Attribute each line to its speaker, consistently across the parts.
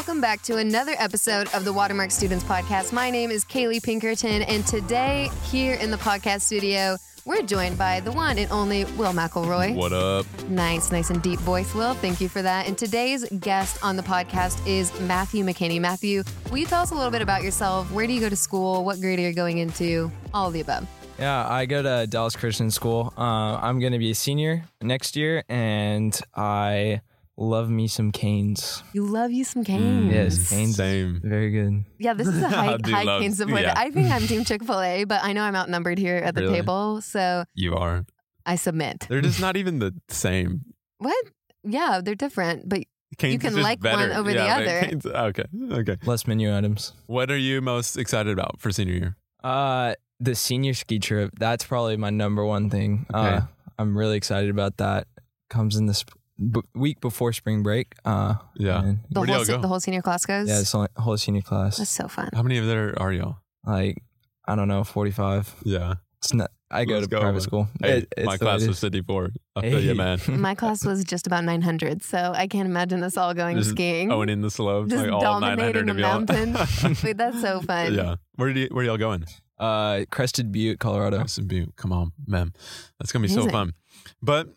Speaker 1: Welcome back to another episode of the Watermark Students Podcast. My name is Kaylee Pinkerton, and today, here in the podcast studio, we're joined by the one and only Will McElroy.
Speaker 2: What up?
Speaker 1: Nice, nice and deep voice, Will. Thank you for that. And today's guest on the podcast is Matthew McKinney. Matthew, will you tell us a little bit about yourself? Where do you go to school? What grade are you going into? All of the above.
Speaker 3: Yeah, I go to Dallas Christian School. Uh, I'm going to be a senior next year, and I love me some Canes.
Speaker 1: You love you some Canes.
Speaker 3: Yes, Canes.
Speaker 2: Same.
Speaker 3: Very good.
Speaker 1: Yeah, this is a high,
Speaker 2: I do
Speaker 1: high
Speaker 2: love-
Speaker 1: Canes supporter.
Speaker 2: yeah.
Speaker 1: I think I'm Team Chick fil A, but I know I'm outnumbered here at the
Speaker 2: Really?
Speaker 1: table. So
Speaker 2: You are.
Speaker 1: I submit.
Speaker 2: They're just not even the same.
Speaker 1: What? Yeah, they're different, but
Speaker 2: Canes
Speaker 1: can
Speaker 2: is just
Speaker 1: like one
Speaker 2: better.
Speaker 1: over the
Speaker 2: Yeah, but
Speaker 1: other.
Speaker 2: Canes- okay. Okay.
Speaker 3: Less menu items.
Speaker 2: What are you most excited about for senior year?
Speaker 3: Uh, the senior ski trip. That's probably my number one thing. Uh,
Speaker 2: Okay.
Speaker 3: I'm really excited about that. Comes in this b- week before spring break. Uh,
Speaker 2: Yeah.
Speaker 3: and-
Speaker 1: the
Speaker 2: Where do
Speaker 1: whole
Speaker 2: y'all
Speaker 1: se-
Speaker 2: go?
Speaker 1: the whole senior class goes.
Speaker 3: yeah, it's only, whole senior class.
Speaker 1: That's so fun.
Speaker 2: How many of there are y'all?
Speaker 3: Like, I don't know, 45.
Speaker 2: Yeah.
Speaker 3: It's not. I go
Speaker 2: Let's
Speaker 3: to
Speaker 2: go.
Speaker 3: private school.
Speaker 2: Hey,
Speaker 3: It- it's
Speaker 2: my
Speaker 3: the way
Speaker 2: class
Speaker 3: it
Speaker 2: was
Speaker 3: is.
Speaker 2: 54. I'll tell you, man.
Speaker 1: My class was just about 900, so I can't imagine us all going
Speaker 2: Just
Speaker 1: skiing.
Speaker 2: Owning the slopes,
Speaker 1: just
Speaker 2: like all
Speaker 1: dominating
Speaker 2: 900
Speaker 1: the
Speaker 2: of y'all.
Speaker 1: mountain. Wait, that's so fun.
Speaker 2: yeah. Where do you, where y'all going?
Speaker 3: Uh, Crested Butte, Colorado.
Speaker 2: Austin Butte. Come on, man. That's gonna be so
Speaker 1: Amazing.
Speaker 2: fun. But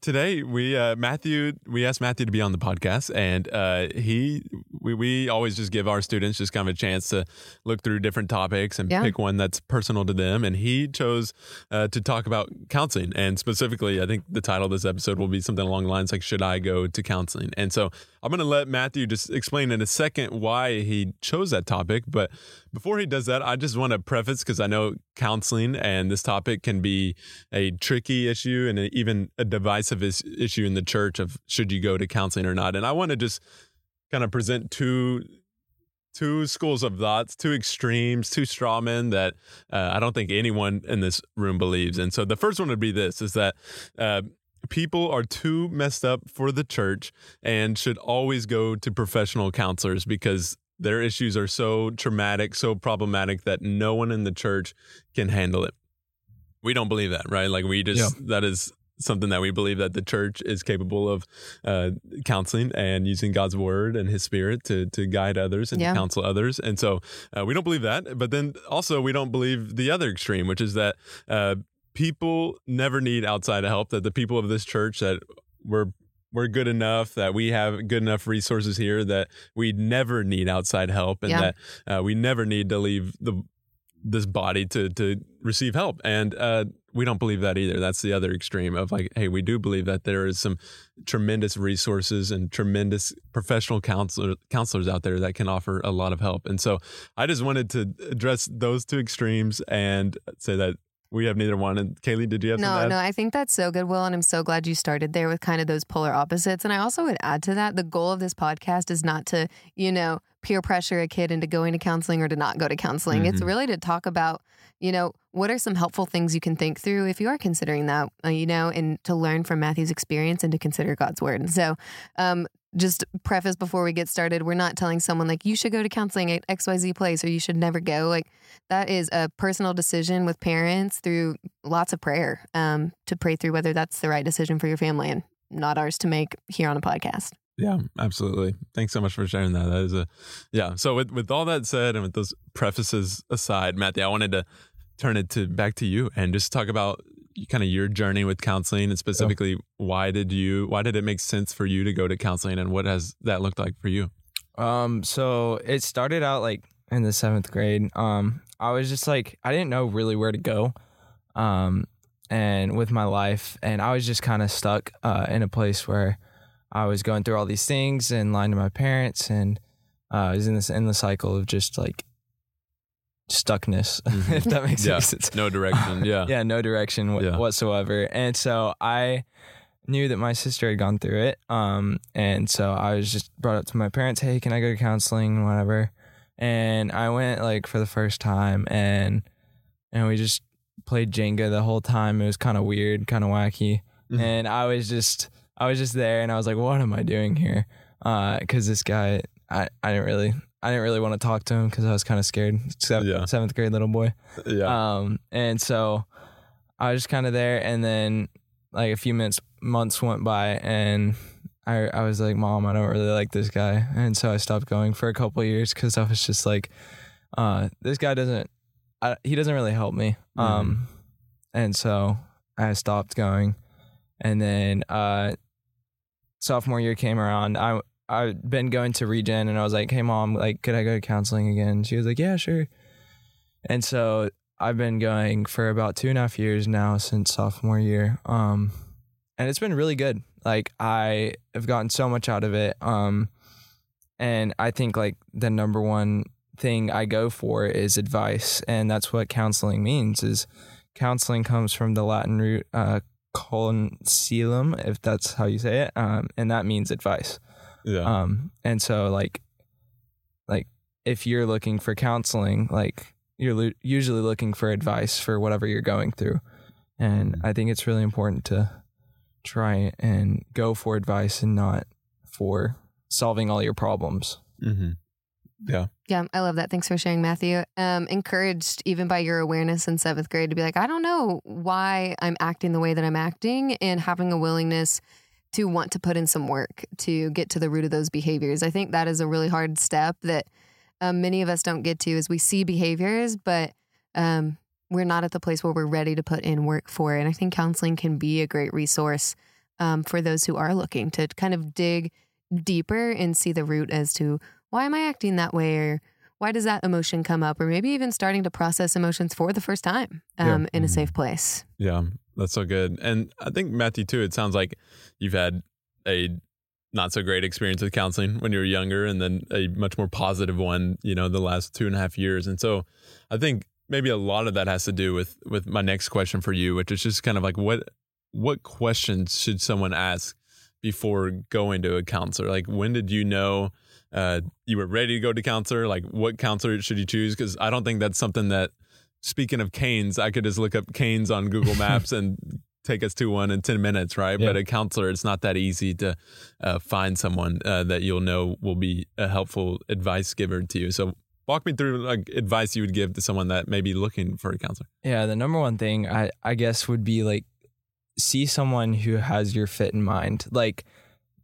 Speaker 2: today we uh Matthew we asked Matthew to be on the podcast and uh he we, we always just give our students just kind of a chance to look through different topics and
Speaker 1: Yeah.
Speaker 2: pick one that's personal to them and he chose uh, to talk about counseling and specifically I think the title of this episode will be something along the lines like should I go to counseling and so I'm going to let Matthew just explain in a second why he chose that topic but before he does that, I just want to preface because I know counseling and this topic can be a tricky issue and even a divisive is, issue in the church of should you go to counseling or not. And I want to just kind of present two two schools of thoughts, two extremes, two straw men that uh, I don't think anyone in this room believes. And so the first one would be this: is that. Uh, People are too messed up for the church and should always go to professional counselors because their issues are so traumatic, so problematic that no one in the church can handle it. We don't believe that, right? Like we just that is something that we believe that the church is capable of uh, counseling and using God's word and His Spirit to to guide others and
Speaker 1: Yeah.
Speaker 2: to counsel others. And so uh, we don't believe that. But then also we don't believe the other extreme, which is that uh, people never need outside help. That the people of this church that we're we're good enough that we have good enough resources here that we never need outside help and
Speaker 1: Yeah.
Speaker 2: that uh, we never need to leave the this body to to receive help and uh, we don't believe that either. That's the other extreme of like hey we do believe that there is some tremendous resources and tremendous professional counselor, counselors out there that can offer a lot of help. And so i just wanted to address those two extremes and say that we have neither one and kaylee did you have
Speaker 1: No, no, I think that's so good, Will, and I'm so glad you started there with kind of those polar opposites. And I also would add to that the goal of this podcast is not to, you know, peer pressure a kid into going to counseling or to not go to counseling. It's
Speaker 2: Mhm.
Speaker 1: really to talk about, you know, what are some helpful things you can think through if you are considering that, uh, you know, and to learn from Matthew's experience and to consider God's word. And so, um, just preface before we get started, we're not telling someone like you should go to counseling at XYZ place or you should never go. Like that is a personal decision with parents through lots of prayer um, to pray through whether that's the right decision for your family and not ours to make here on a podcast.
Speaker 2: Yeah, absolutely. Thanks so much for sharing that. That is a yeah. So with with all that said and with those prefaces aside, Matthew, I wanted to turn it to back to you and just talk about kind of your journey with counseling and specifically why did you why did it make sense for you to go to counseling and what has that looked like for you?
Speaker 3: Um, so it started out like in the seventh grade. Um, I was just like I didn't know really where to go, um, and with my life, and I was just kind of stuck uh, in a place where I was going through all these things and lying to my parents, and uh, I was in this endless cycle of just like stuckness,
Speaker 2: Mhm.
Speaker 3: if that makes
Speaker 2: Yeah.
Speaker 3: sense.
Speaker 2: No direction. Yeah.
Speaker 3: yeah, no direction wh-
Speaker 2: Yeah.
Speaker 3: whatsoever. And so I knew that my sister had gone through it. Um, and so I was just brought up to my parents, hey, can I go to counseling, whatever. And I went like for the first time, and and we just played Jenga the whole time. It was kind of weird, kind of wacky,
Speaker 2: Mhm.
Speaker 3: and I was just I was just there, and I was like, "What am I doing here?" Because this guy, I I didn't really I didn't really want to talk to him because I was kind of scared. Seventh,
Speaker 2: Yeah.
Speaker 3: seventh grade little boy.
Speaker 2: Yeah.
Speaker 3: Um, and so I was just kind of there, and then like a few minutes, months went by, and I I was like, "Mom, I don't really like this guy," and so I stopped going for a couple of years because I was just like, uh, "This guy doesn't, I, he doesn't really help me." Um, and so I stopped going, and then uh, sophomore year came around. I I'd been going to Regen, and I was like, "Hey, mom, like, could I go to counseling again?" She was like, "Yeah, sure." And so I've been going for about two and a half years now since sophomore year. Um, and it's been really good. Like I have gotten so much out of it. Um, and I think like the number one thing I go for is advice, and that's what counseling means. Is counseling comes from the Latin root uh, if that's how you say it, um, and that means advice.
Speaker 2: Yeah.
Speaker 3: Um, and so like, like if you're looking for counseling, like you're lo- usually looking for advice for whatever you're going through, and
Speaker 2: Mhm.
Speaker 3: I think it's really important to try and go for advice and not for solving all your problems.
Speaker 2: hmm Yeah.
Speaker 1: Yeah, I love that. Thanks for sharing, Matthew. Um, encouraged even by your awareness in seventh grade to be like, I don't know why I'm acting the way that I'm acting, and having a willingness to want to put in some work to get to the root of those behaviors. I think that is a really hard step that um, many of us don't get to. Is we see behaviors, but um, we're not at the place where we're ready to put in work for it. And I think counseling can be a great resource um, for those who are looking to kind of dig deeper and see the root as to why am I acting that way or why does that emotion come up or maybe even starting to process emotions for the first time
Speaker 2: Yeah.
Speaker 1: um, in a
Speaker 2: Mhm.
Speaker 1: safe place.
Speaker 2: Yeah, that's so good. And I think Matthew too. It sounds like you've had a not so great experience with counseling when you were younger, and then a much more positive one. You know, the last two and a half years. And so I think maybe a lot of that has to do with with my next question for you, which is just kind of like what what questions should someone ask before going to a counselor? Like, when did you know? Uh, you were ready to go to counselor. Like, what counselor should you choose? Because I don't think that's something that speaking of canes, I could just look up canes on Google Maps and take us to one in 10 minutes, right?
Speaker 3: Yeah.
Speaker 2: But a counselor, it's not that easy to uh, find someone uh, that you'll know will be a helpful advice giver to you. So walk me through like advice you would give to someone that may be looking for a counselor.
Speaker 3: Yeah, the number one thing I I guess would be like see someone who has your fit in mind. Like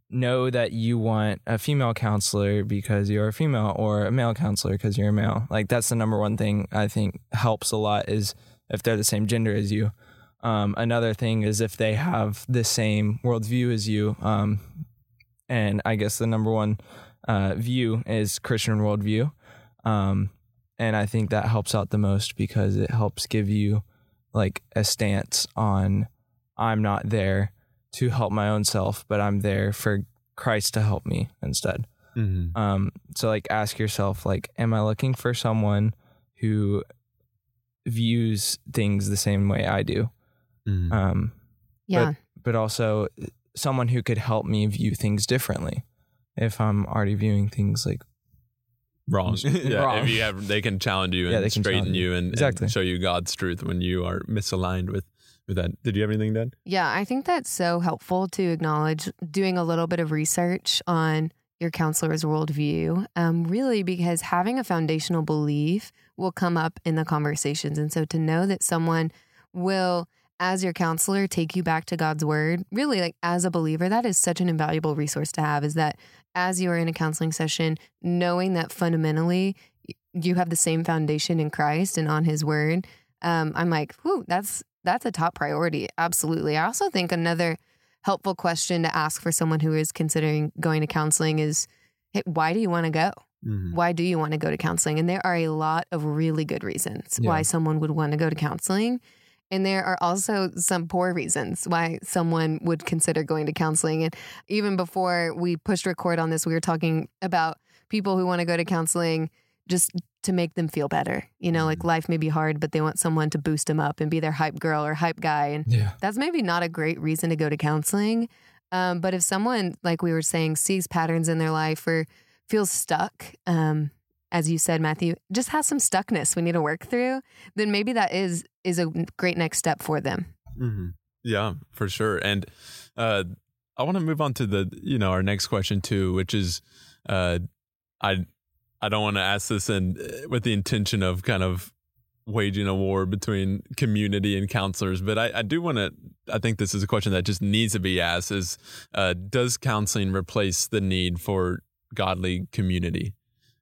Speaker 3: know that you want a female counselor because you're a female or a male counselor because you're a male. Like that's the number one thing I think helps a lot is if they're the same gender as you. Um, another thing is if they have the same worldview as you. Um, and I guess the number one uh, view is Christian worldview. Um, and I think that helps out the most because it helps give you like a stance on I'm not there to help my own self, but I'm there for Christ to help me instead.
Speaker 2: Mm-hmm.
Speaker 3: Um, so like ask yourself like, am I looking for someone who views things the same way I do?
Speaker 2: Mm-hmm.
Speaker 3: Um,
Speaker 1: Yeah.
Speaker 3: but also someone who could help me view things differently if I'm already viewing things like
Speaker 2: Wrong. yeah.
Speaker 3: Wrong.
Speaker 2: If you have, they can challenge you
Speaker 3: Yeah,
Speaker 2: and
Speaker 3: they can
Speaker 2: straighten
Speaker 3: challenge
Speaker 2: you
Speaker 3: you.
Speaker 2: and, and
Speaker 3: Exactly.
Speaker 2: show you God's truth when you are misaligned with, with that. Did you have anything, Dad?
Speaker 1: Yeah, I think that's so helpful to acknowledge doing a little bit of research on your counselor's worldview, um, really, because having a foundational belief will come up in the conversations. And so to know that someone will, as your counselor, take you back to God's word, really, like as a believer, that is such an invaluable resource to have. Is that as you are in a counseling session, knowing that fundamentally you have the same foundation in Christ and on his word. Um, I'm like, whoo, that's that's a top priority. Absolutely. I also think another helpful question to ask for someone who is considering going to counseling is, hey, why do you want to go?
Speaker 2: Mm-hmm.
Speaker 1: Why do you want to go to counseling? And there are a lot of really good reasons
Speaker 3: Yeah.
Speaker 1: why someone would want to go to counseling. And there are also some poor reasons why someone would consider going to counseling. And even before we pushed record on this, we were talking about people who want to go to counseling just to make them feel better. You know, like life may be hard, but they want someone to boost them up and be their hype girl or hype guy. And
Speaker 3: yeah
Speaker 1: that's maybe not a great reason to go to counseling. Um, but if someone, like we were saying, sees patterns in their life or feels stuck um, as you said, Matthew, just has some stuckness we need to work through, then maybe that is is a great next step for them.
Speaker 2: Mm-hmm. Yeah, for sure. And uh, I want to move on to the you know our next question too, which is uh, I I don't want to ask this in with the intention of kind of waging a war between community and counselors, but I, I do want to. I think this is a question that just needs to be asked: Is uh, does counseling replace the need for godly community?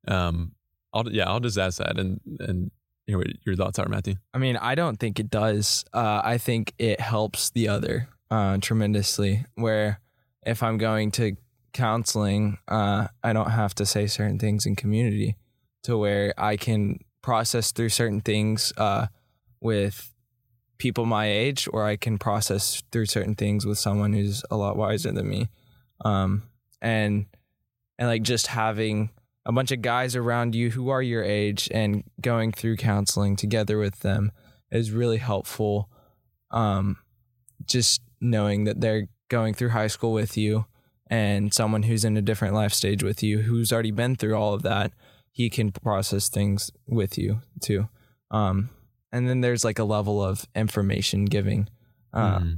Speaker 2: Um, I'll yeah, I'll just ask that and and hear what your thoughts are, Matthew.
Speaker 3: I mean, I don't think it does. Uh, I think it helps the other uh, tremendously. Where if I'm going to counseling, uh, I don't have to say certain things in community to where I can process through certain things uh, with people my age, or I can process through certain things with someone who's a lot wiser than me. Um, and and like just having a bunch of guys around you who are your age and going through counseling together with them is really helpful. Um, just knowing that they're going through high school with you and someone who's in a different life stage with you who's already been through all of that he can process things with you too um, and then there's like a level of information giving uh,
Speaker 2: Mhm.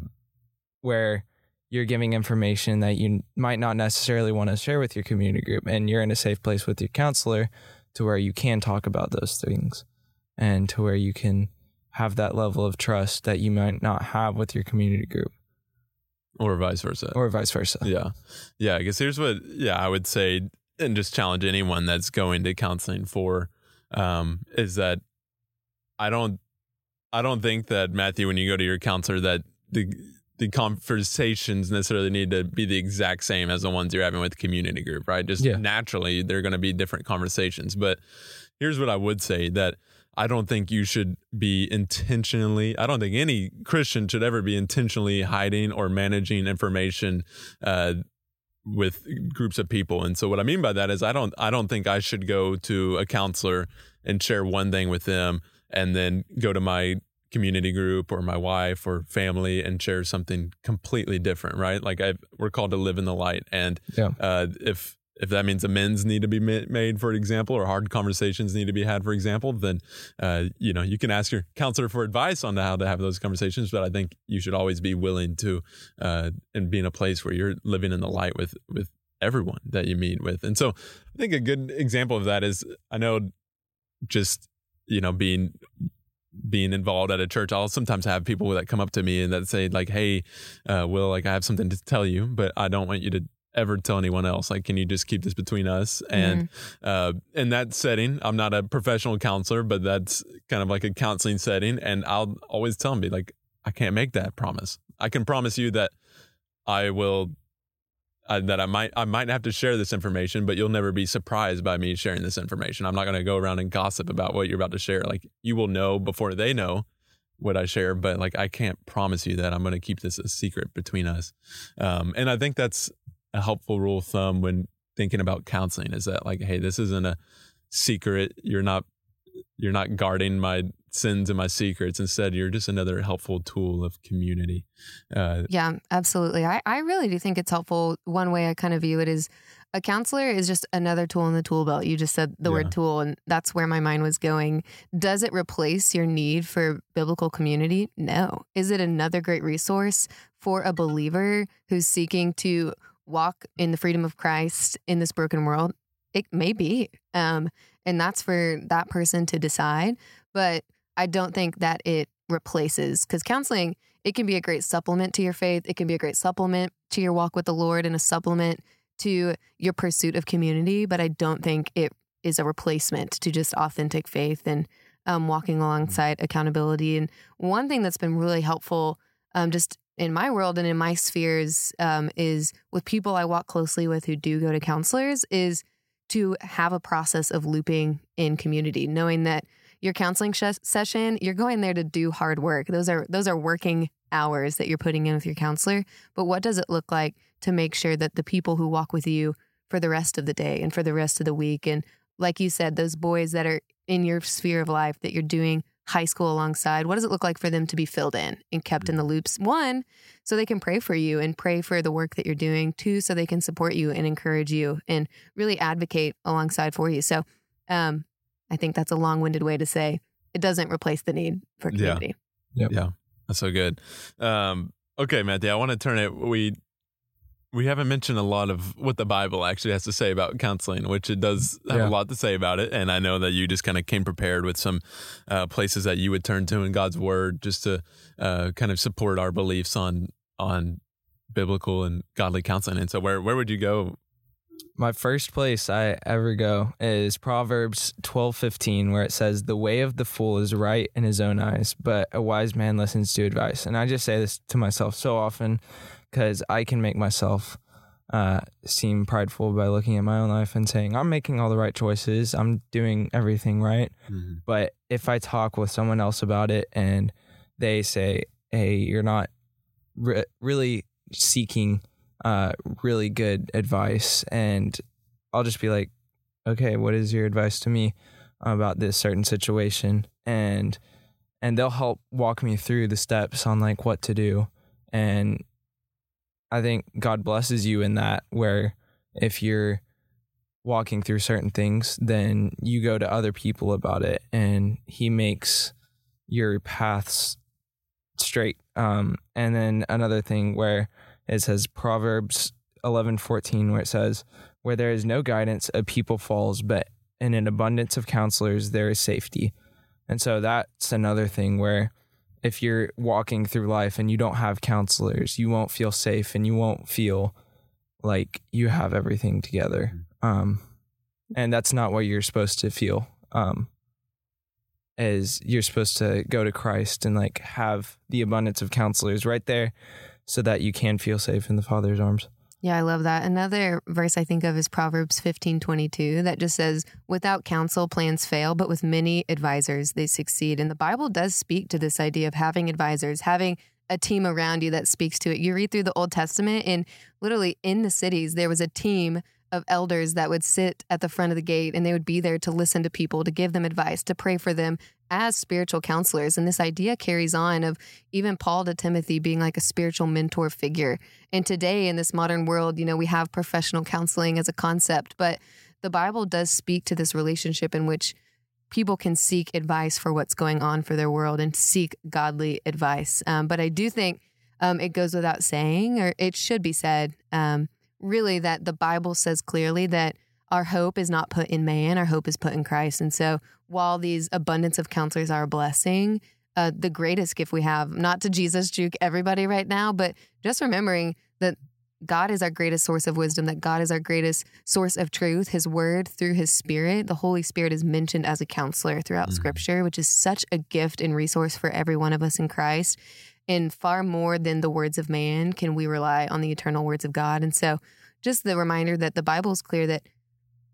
Speaker 3: where you're giving information that you might not necessarily want to share with your community group and you're in a safe place with your counselor to where you can talk about those things and to where you can have that level of trust that you might not have with your community group
Speaker 2: or vice versa.
Speaker 3: or vice versa.
Speaker 2: yeah, yeah. I guess here's what yeah I would say, and just challenge anyone that's going to counseling for, um, is that I don't, I don't think that Matthew, when you go to your counselor, that the the conversations necessarily need to be the exact same as the ones you're having with the community group, right? Just
Speaker 3: Yeah.
Speaker 2: naturally, they're going to be different conversations. But here's what I would say that I don't think you should be intentionally, I don't think any Christian should ever be intentionally hiding or managing information uh, with groups of people. And so what I mean by that is I don't I don't think I should go to a counselor and share one thing with them and then go to my community group or my wife or family and share something completely different, right? Like I we're called to live in the light and
Speaker 3: Yeah.
Speaker 2: uh, if if that means amends need to be made, for example, or hard conversations need to be had, for example, then uh, you know you can ask your counselor for advice on how to have those conversations. But I think you should always be willing to uh, and be in a place where you're living in the light with with everyone that you meet with. And so I think a good example of that is I know just you know being being involved at a church i'll sometimes have people that come up to me and that say like hey uh, will like i have something to tell you but i don't want you to ever tell anyone else like can you just keep this between us and uh, in that setting i'm not a professional counselor but that's kind of like a counseling setting and i'll always tell them be like i can't make that promise i can promise you that i will uh, that I might I might have to share this information, but you'll never be surprised by me sharing this information. I'm not going to go around and gossip about what you're about to share. Like you will know before they know what I share, but like I can't promise you that I'm going to keep this a secret between us. Um, and I think that's a helpful rule of thumb when thinking about counseling is that like, hey, this isn't a secret. You're not you're not guarding my sins and my secrets. Instead, you're just another helpful tool of community. Uh,
Speaker 1: Yeah, absolutely. I, I really do think it's helpful. One way I kind of view it is a counselor is just another tool in the tool belt. You just said the
Speaker 2: Yeah.
Speaker 1: word tool, and that's where my mind was going. Does it replace your need for biblical community? No. Is it another great resource for a believer who's seeking to walk in the freedom of Christ in this broken world? It may be. Um, and that's for that person to decide. But I don't think that it replaces, because counseling, it can be a great supplement to your faith. It can be a great supplement to your walk with the Lord and a supplement to your pursuit of community. But I don't think it is a replacement to just authentic faith and um, walking alongside accountability. And one thing that's been really helpful, um, just in my world and in my spheres, um, is with people I walk closely with who do go to counselors, is to have a process of looping in community, knowing that your counseling sh- session, you're going there to do hard work. Those are those are working hours that you're putting in with your counselor. But what does it look like to make sure that the people who walk with you for the rest of the day and for the rest of the week and like you said, those boys that are in your sphere of life that you're doing high school alongside, what does it look like for them to be filled in and kept in the loops? One, so they can pray for you and pray for the work that you're doing. Two, so they can support you and encourage you and really advocate alongside for you. So Um, I think that's a long winded way to say it doesn't replace the need for
Speaker 2: Yeah.
Speaker 1: community.
Speaker 2: Yeah, that's so good. Um, okay, Matthew, I want to turn it. We we haven't mentioned a lot of what the Bible actually has to say about counseling, which it does have
Speaker 3: Yeah.
Speaker 2: a lot to say about it. And I know that you just kind of came prepared with some uh, places that you would turn to in God's Word just to uh, kind of support our beliefs on on biblical and godly counseling. And so, where where would you go?
Speaker 3: My first place I ever go is Proverbs twelve fifteen, where it says, The way of the fool is right in his own eyes, but a wise man listens to advice. And I just say this to myself so often because I can make myself uh, seem prideful by looking at my own life and saying, I'm making all the right choices, I'm doing everything right. But if I talk with someone else about it and they say, "Hey, you're not re- really seeking uh, really good advice," and I'll just be like, "Okay, what is your advice to me about this certain situation?" and and they'll help walk me through the steps on like what to do, and I think God blesses you in that where if you're walking through certain things, then you go to other people about it and he makes your paths straight. Um, and then another thing where it says Proverbs eleven fourteen, where it says, Where there is no guidance, a people falls, but in an abundance of counselors, there is safety. And so that's another thing where if you're walking through life and you don't have counselors, you won't feel safe and you won't feel like you have everything together. Um, and that's not what you're supposed to feel. Um, is you're supposed to go to Christ and like have the abundance of counselors right there so that you can feel safe in the Father's arms.
Speaker 1: Yeah, I love that. Another verse I think of is Proverbs fifteen twenty two that just says, Without counsel, plans fail, but with many advisors, they succeed. And the Bible does speak to this idea of having advisors, having a team around you that speaks to it. You read through the Old Testament, and literally in the cities, there was a team of elders that would sit at the front of the gate and they would be there to listen to people, to give them advice, to pray for them as spiritual counselors. And this idea carries on of even Paul to Timothy being like a spiritual mentor figure. And today in this modern world, you know, we have professional counseling as a concept, but the Bible does speak to this relationship in which people can seek advice for what's going on for their world and seek godly advice. Um, but I do think um, it goes without saying, or it should be said, um, really, that the Bible says clearly that our hope is not put in man, our hope is put in Christ. And so while these abundance of counselors are a blessing, uh, the greatest gift we have, not to Jesus juke everybody right now, but just remembering that God is our greatest source of wisdom, that God is our greatest source of truth, His word through His Spirit. The Holy Spirit is mentioned as a counselor throughout
Speaker 2: Mhm.
Speaker 1: Scripture, which is such a gift and resource for every one of us in Christ. And far more than the words of man can we rely on the eternal words of God. And so, just the reminder that the Bible is clear that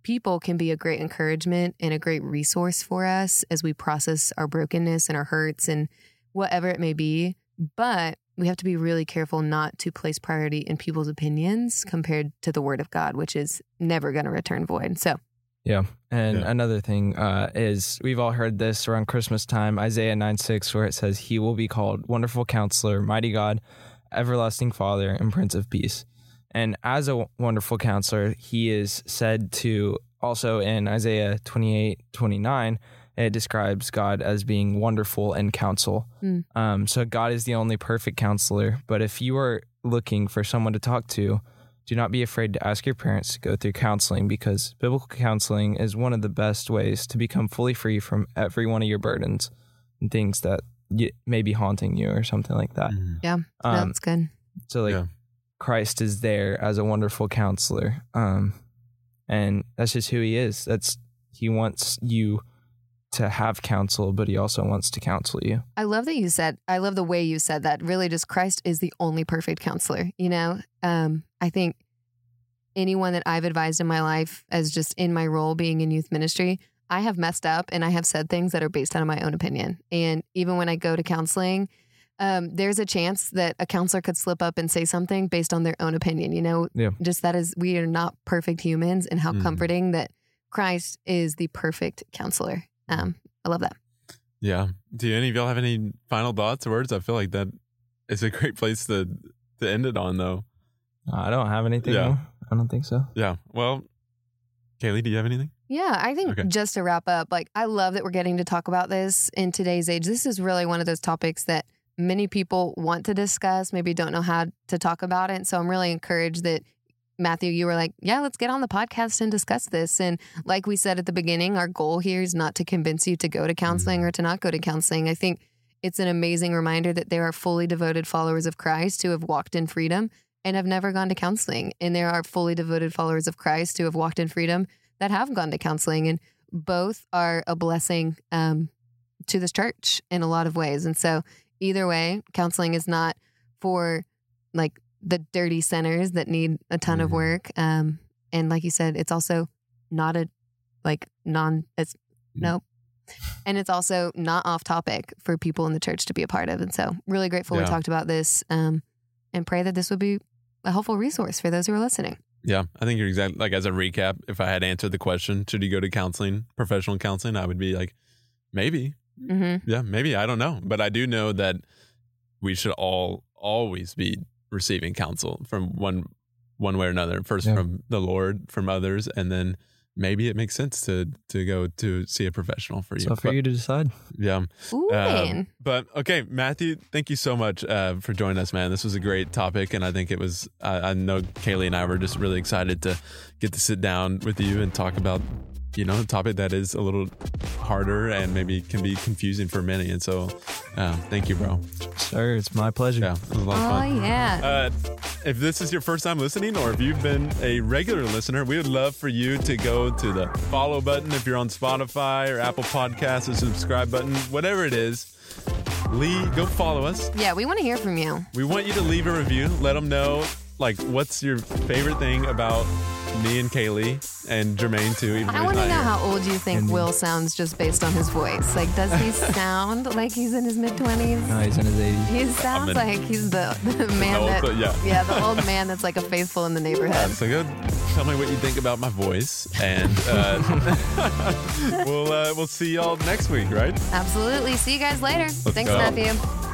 Speaker 1: people can be a great encouragement and a great resource for us as we process our brokenness and our hurts and whatever it may be. But we have to be really careful not to place priority in people's opinions compared to the word of God, which is never going to return void. So,
Speaker 3: Yeah. And
Speaker 2: Yeah.
Speaker 3: another thing uh, is we've all heard this around Christmas time, Isaiah 9 6, where it says, He will be called Wonderful Counselor, Mighty God, Everlasting Father, and Prince of Peace. And as a wonderful counselor, he is said to also in Isaiah 28 29, it describes God as being wonderful in counsel.
Speaker 1: Mm.
Speaker 3: Um, so God is the only perfect counselor. But if you are looking for someone to talk to, do not be afraid to ask your parents to go through counseling because biblical counseling is one of the best ways to become fully free from every one of your burdens and things that y- may be haunting you or something like that.
Speaker 1: yeah,
Speaker 3: Um,
Speaker 1: that's good.
Speaker 3: so like
Speaker 2: Yeah.
Speaker 3: Christ is there as a wonderful counselor. Um and that's just who he is. That's he wants you to have counsel, but he also wants to counsel you.
Speaker 1: I love that you said, I love the way you said that. Really, just Christ is the only perfect counselor. You know, um, I think anyone that I've advised in my life, as just in my role being in youth ministry, I have messed up and I have said things that are based on my own opinion. And even when I go to counseling, um, there's a chance that a counselor could slip up and say something based on their own opinion. You know,
Speaker 3: Yeah.
Speaker 1: just that is, we are not perfect humans, and how
Speaker 2: Mhm.
Speaker 1: comforting that Christ is the perfect counselor. Um, I love that.
Speaker 2: Yeah. Do any of y'all have any final thoughts or words? I feel like that is a great place to to end it on, though.
Speaker 3: I don't have anything.
Speaker 2: Yeah.
Speaker 3: more. I don't think so.
Speaker 2: Yeah. Well, Kaylee, do you have anything?
Speaker 1: Yeah, I think
Speaker 2: Okay.
Speaker 1: just to wrap up, like I love that we're getting to talk about this in today's age. This is really one of those topics that many people want to discuss, maybe don't know how to talk about it. So I'm really encouraged that Matthew, you were like, yeah, let's get on the podcast and discuss this. And like we said at the beginning, our goal here is not to convince you to go to counseling mm. or to not go to counseling. I think it's an amazing reminder that there are fully devoted followers of Christ who have walked in freedom and have never gone to counseling. And there are fully devoted followers of Christ who have walked in freedom that have gone to counseling. And both are a blessing um, to this church in a lot of ways. And so, either way, counseling is not for like the dirty centers that need a ton of
Speaker 2: Mhm.
Speaker 1: work. Um, and like you said, it's also not a like non, it's nope. And it's also not off topic for people in the church to be a part of. And so, really grateful we talked about this um, and pray that this would be a helpful resource for those who are listening.
Speaker 2: Yeah, I think you're exactly like as a recap. If I had answered the question, should you go to counseling, professional counseling, I would be like, maybe,
Speaker 1: Mm-hmm.
Speaker 2: yeah, maybe. I don't know, but I do know that we should all always be receiving counsel from one one way or another. First
Speaker 3: Yeah.
Speaker 2: from the Lord, from others, and then maybe it makes sense to to go to see a professional for you.
Speaker 3: So for
Speaker 2: But-
Speaker 3: you to decide.
Speaker 2: yeah.
Speaker 1: Ooh,
Speaker 2: Um, but okay, Matthew, thank you so much uh, for joining us, man. This was a great topic, and I think it was. I I know Kaylee and I were just really excited to get to sit down with you and talk about, you know, a topic that is a little harder and maybe can be confusing for many. And so, uh, thank you, bro.
Speaker 3: Sir, it's my pleasure.
Speaker 2: Yeah, it was a lot of
Speaker 1: Oh, yeah.
Speaker 2: Uh, if this is your first time listening, or if you've been a regular listener, we would love for you to go to the follow button if you're on Spotify or Apple Podcasts, or subscribe button, whatever it is. Lee, go follow us.
Speaker 1: yeah, we want to hear from you.
Speaker 2: We want you to leave a review. Let them know, like, what's your favorite thing about me and Kaylee and Jermaine too. Even
Speaker 1: I want to know how old you think
Speaker 3: And-
Speaker 1: Will sounds just based on his voice. Like, does he sound like he's in his mid twenties?
Speaker 3: No, he's in his 80s.
Speaker 1: He sounds
Speaker 2: in-
Speaker 1: like he's the, the man
Speaker 2: old-
Speaker 1: that,
Speaker 2: yeah.
Speaker 1: yeah, the old man that's like a faithful in the
Speaker 2: Yeah,
Speaker 1: neighborhood.
Speaker 2: so go tell me what you think about my voice, and uh, we'll uh, we'll see y'all next week, right?
Speaker 1: Absolutely. See you guys later. Thanks,
Speaker 2: go.
Speaker 1: Matthew.